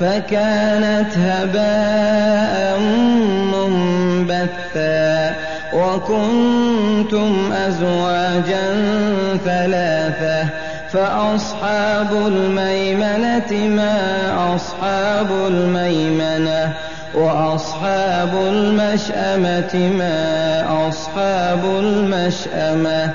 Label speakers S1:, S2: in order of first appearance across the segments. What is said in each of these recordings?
S1: فكانت هباء منبثا وكنتم أزواجا ثلاثة فأصحاب الميمنة ما أصحاب الميمنة وأصحاب المشأمة ما أصحاب المشأمة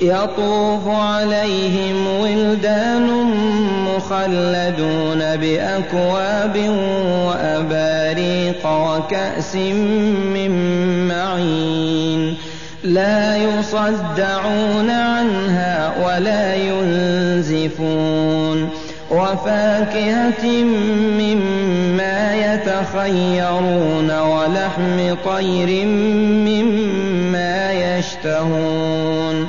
S1: يطوف عليهم ولدان مخلدون بأكواب وأباريق وكأس من معين لا يصدعون عنها ولا ينزفون وفاكهة مما يتخيرون ولحم طير مما يشتهون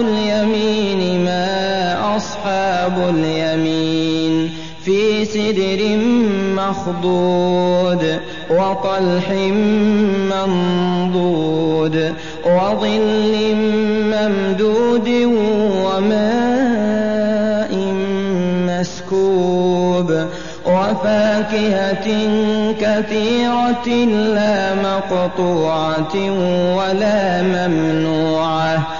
S1: اليمين ما أصحاب اليمين في سدر مخضود وطلح منضود وظل ممدود وماء مسكوب وفاكهة كثيرة لا مقطوعة ولا ممنوعة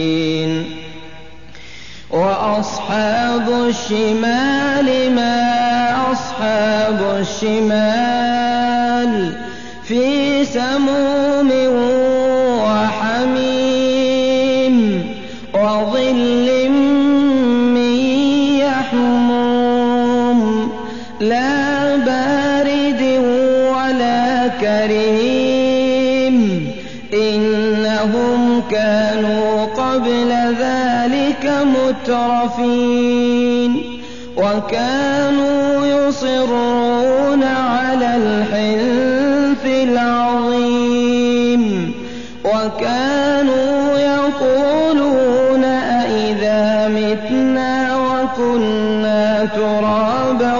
S1: الشمال ما أصحاب الشمال في سموم وحميم وظل من يحموم لا بارد ولا كريم إنهم كانوا قبل ذلك مترفين وكانوا يصرون على الحنث العظيم. وكانوا يقولون أئذا متنا وكنا ترابا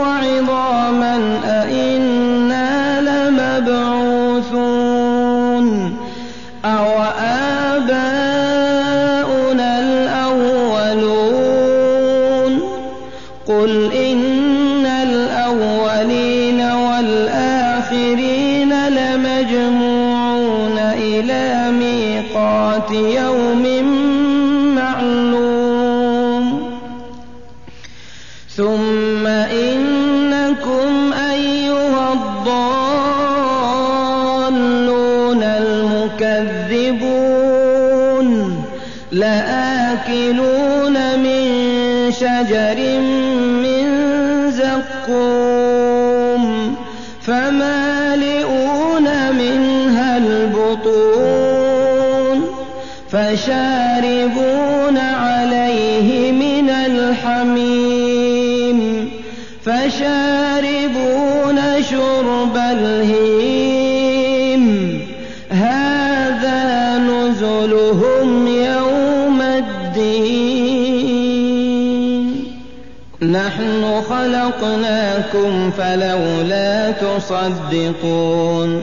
S1: وعظاما أئنا لمبعوثون. ميقات يوم معلوم. ثم إنكم أيها الضالون المكذبون لآكلون من شجر من زقوم فمالئون الحميم. فشاربون شرب الهيم. هذا نزلهم يوم الدين. نحن خلقناكم فلولا تصدقون.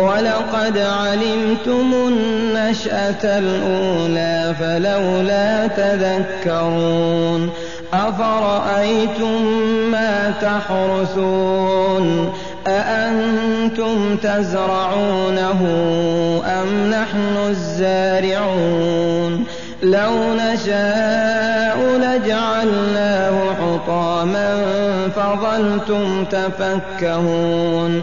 S1: ولقد علمتم النشأة الأولى فلولا تذكرون أفرأيتم ما تحرثون أأنتم تزرعونه أم نحن الزارعون لو نشاء لجعلناه حطاما فظلتم تفكهون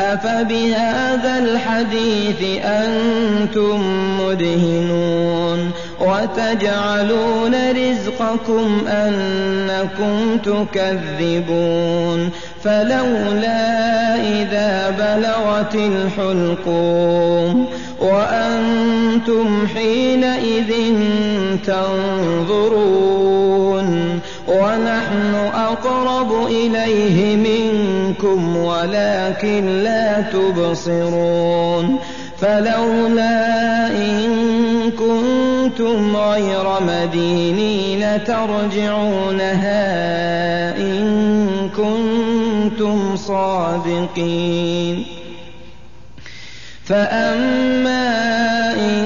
S1: أفبهذا الحديث أنتم مدهنون وتجعلون رزقكم أنكم تكذبون فلولا إذا بلغت الحلقوم وأنتم حينئذ تنظرون ونحن أقرب إليه منكم ولكن لا تبصرون فلولا إن كنتم غير مدينين ترجعونها إن كنتم صادقين فأما إن